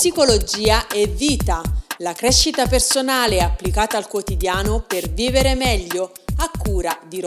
Psicologia e vita, la crescita personale applicata al quotidiano per vivere meglio, a cura di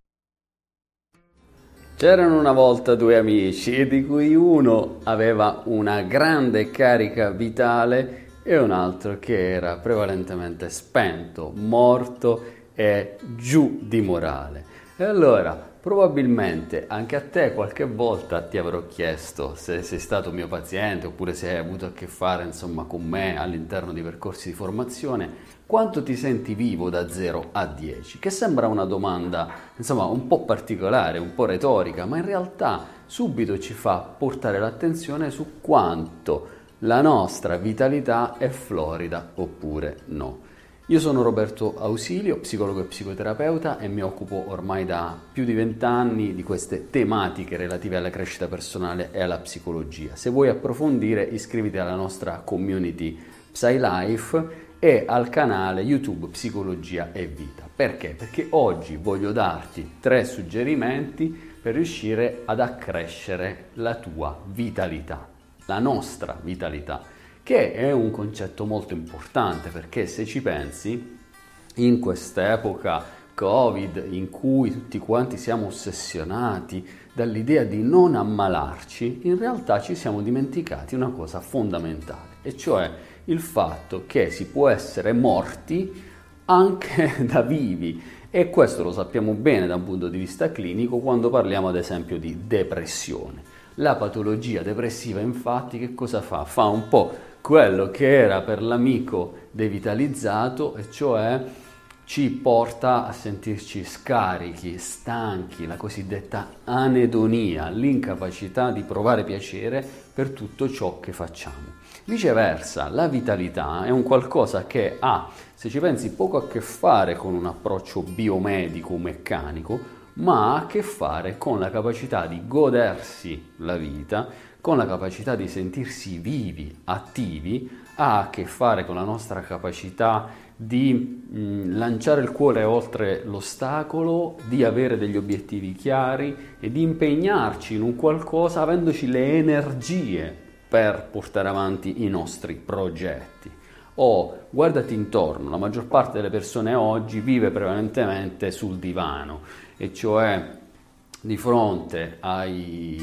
C'erano una volta due amici, di cui uno aveva una grande carica vitale e un altro che era prevalentemente spento, morto e giù di morale. E allora Probabilmente anche a te qualche volta ti avrò chiesto se sei stato mio paziente oppure se hai avuto a che fare insomma con me all'interno di percorsi di formazione, quanto ti senti vivo da 0 a 10? Che sembra una domanda insomma un po' particolare, un po' retorica, ma in realtà subito ci fa portare l'attenzione su quanto la nostra vitalità è florida oppure no. Io sono Roberto Ausilio, psicologo e psicoterapeuta e mi occupo ormai da più di vent'anni di queste tematiche relative alla crescita personale e alla psicologia. Se vuoi approfondire iscriviti alla nostra community PsyLife e al canale YouTube Psicologia e Vita. Perché? Perché oggi voglio darti tre suggerimenti per riuscire ad accrescere la tua vitalità, la nostra vitalità che è un concetto molto importante perché se ci pensi, in quest'epoca Covid in cui tutti quanti siamo ossessionati dall'idea di non ammalarci, in realtà ci siamo dimenticati una cosa fondamentale, e cioè il fatto che si può essere morti anche da vivi e questo lo sappiamo bene da un punto di vista clinico quando parliamo ad esempio di depressione. La patologia depressiva infatti che cosa fa? Fa un po' quello che era per l'amico devitalizzato, e cioè ci porta a sentirci scarichi, stanchi, la cosiddetta anedonia, l'incapacità di provare piacere per tutto ciò che facciamo. Viceversa, la vitalità è un qualcosa che ha, se ci pensi, poco a che fare con un approccio biomedico, meccanico, ma ha a che fare con la capacità di godersi la vita, con la capacità di sentirsi vivi, attivi, ha a che fare con la nostra capacità di mh, mm, lanciare il cuore oltre l'ostacolo, di avere degli obiettivi chiari e di impegnarci in un qualcosa avendoci le energie per portare avanti i nostri progetti. O guardati intorno, la maggior parte delle persone oggi vive prevalentemente sul divano, e cioè di fronte ai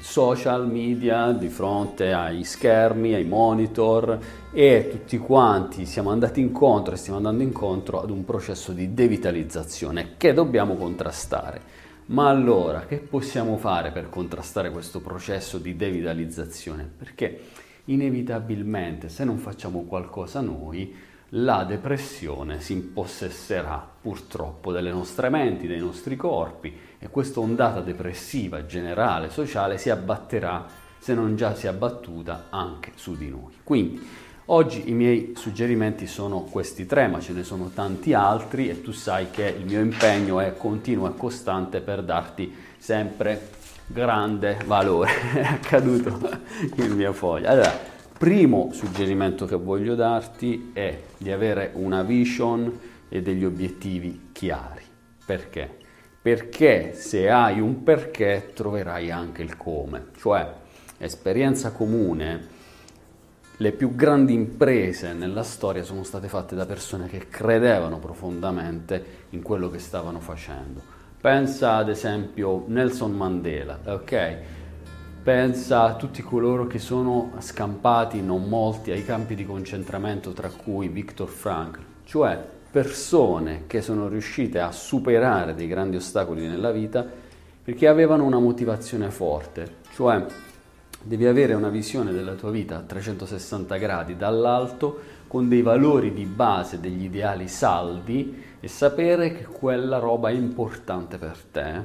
social media, di fronte ai schermi, ai monitor e tutti quanti siamo andati incontro e stiamo andando incontro ad un processo di devitalizzazione che dobbiamo contrastare. Ma allora, che possiamo fare per contrastare questo processo di devitalizzazione? Perché inevitabilmente se non facciamo qualcosa noi, la depressione si impossesserà purtroppo delle nostre menti, dei nostri corpi e questa ondata depressiva generale, sociale si abbatterà se non già si è abbattuta anche su di noi. Quindi oggi i miei suggerimenti sono questi tre, ma ce ne sono tanti altri e tu sai che il mio impegno è continuo e costante per darti sempre grande valore. è accaduto il mio foglio. Allora, Primo suggerimento che voglio darti è di avere una vision e degli obiettivi chiari. Perché? Perché se hai un perché troverai anche il come, cioè esperienza comune. Le più grandi imprese nella storia sono state fatte da persone che credevano profondamente in quello che stavano facendo. Pensa ad esempio Nelson Mandela, ok? pensa a tutti coloro che sono scampati, non molti, ai campi di concentramento, tra cui Viktor Frankl, cioè persone che sono riuscite a superare dei grandi ostacoli nella vita perché avevano una motivazione forte, cioè devi avere una visione della tua vita a 360 gradi dall'alto con dei valori di base, degli ideali saldi e sapere che quella roba è importante per te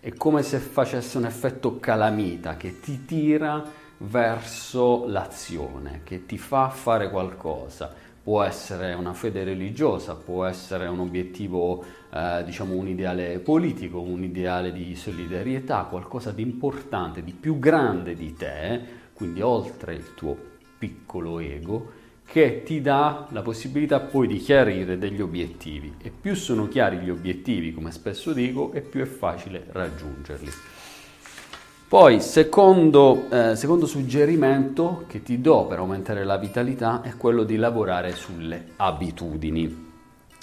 È come se facesse un effetto calamita che ti tira verso l'azione, che ti fa fare qualcosa. Può essere una fede religiosa, può essere un obiettivo, eh, diciamo un ideale politico, un ideale di solidarietà, qualcosa di importante, di più grande di te, quindi oltre il tuo piccolo ego, che ti dà la possibilità poi di chiarire degli obiettivi e più sono chiari gli obiettivi, come spesso dico, e più è facile raggiungerli. Poi, secondo, eh, secondo suggerimento che ti do per aumentare la vitalità è quello di lavorare sulle abitudini.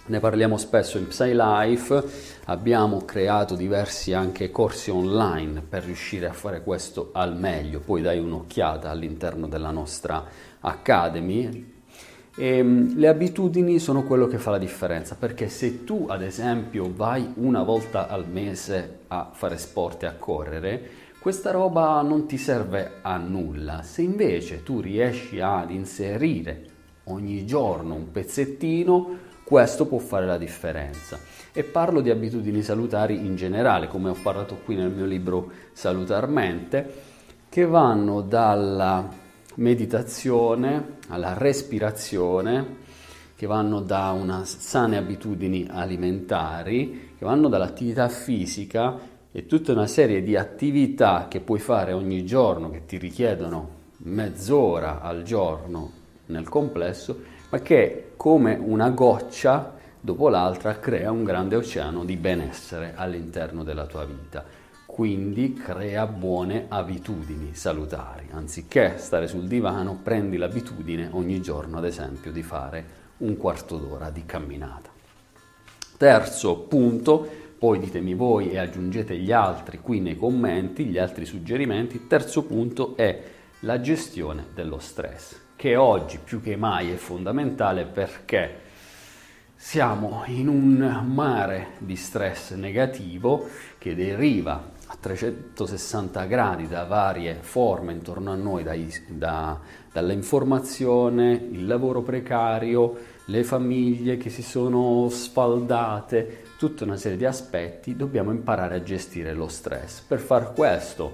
Ne parliamo spesso in PsyLife, abbiamo creato diversi anche corsi online per riuscire a fare questo al meglio, poi dai un'occhiata all'interno della nostra Academy, e, ehm, le abitudini sono quello che fa la differenza, perché se tu ad esempio vai una volta al mese a fare sport e a correre, questa roba non ti serve a nulla. Se invece tu riesci ad inserire ogni giorno un pezzettino, questo può fare la differenza. E parlo di abitudini salutari in generale, come ho parlato qui nel mio libro Salutarmente, che vanno dalla meditazione, alla respirazione, che vanno da una sane abitudini alimentari, che vanno dall'attività fisica e tutta una serie di attività che puoi fare ogni giorno, che ti richiedono mezz'ora al giorno nel complesso, ma che come una goccia dopo l'altra crea un grande oceano di benessere all'interno della tua vita quindi crea buone abitudini salutari. Anziché stare sul divano, prendi l'abitudine ogni giorno, ad esempio, di fare un quarto d'ora di camminata. Terzo punto, poi ditemi voi e aggiungete gli altri qui nei commenti, gli altri suggerimenti. Terzo punto è la gestione dello stress, che oggi più che mai è fondamentale perché siamo in un mare di stress negativo che deriva a 360 gradi da varie forme intorno a noi, dai, da, dall'informazione, il lavoro precario, le famiglie che si sono sfaldate, tutta una serie di aspetti, dobbiamo imparare a gestire lo stress. Per far questo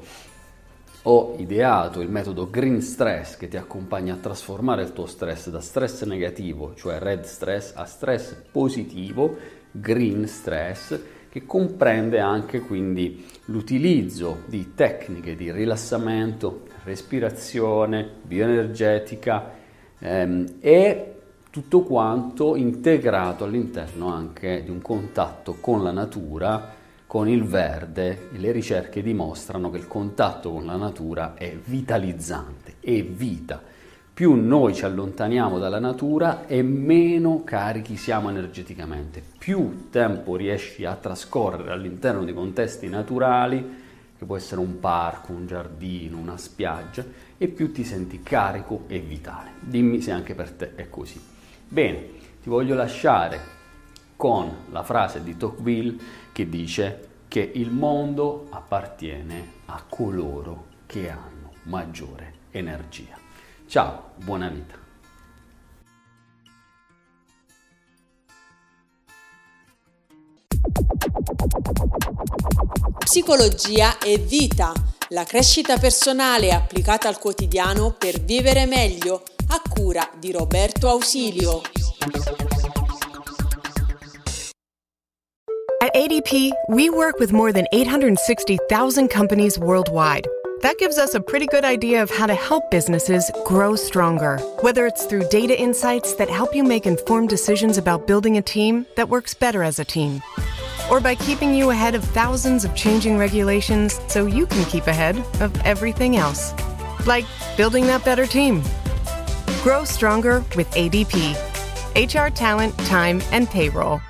ho ideato il metodo Green Stress che ti accompagna a trasformare il tuo stress da stress negativo, cioè red stress, a stress positivo, Green Stress che comprende anche quindi l'utilizzo di tecniche di rilassamento, respirazione, bioenergetica ehm, e tutto quanto integrato all'interno anche di un contatto con la natura, con il verde. Le ricerche dimostrano che il contatto con la natura è vitalizzante, è vita più noi ci allontaniamo dalla natura e meno carichi siamo energeticamente. Più tempo riesci a trascorrere all'interno di contesti naturali, che può essere un parco, un giardino, una spiaggia, e più ti senti carico e vitale. Dimmi se anche per te è così. Bene, ti voglio lasciare con la frase di Tocqueville che dice che il mondo appartiene a coloro che hanno maggiore energia. Ciao, buona vita. Psicologia e vita, la crescita personale applicata al quotidiano per vivere meglio, a cura di Roberto Ausilio. At ADP, we work with more than 860,000 companies worldwide That gives us a pretty good idea of how to help businesses grow stronger. Whether it's through data insights that help you make informed decisions about building a team that works better as a team, or by keeping you ahead of thousands of changing regulations so you can keep ahead of everything else. Like building that better team. Grow stronger with ADP. HR talent, time, and payroll.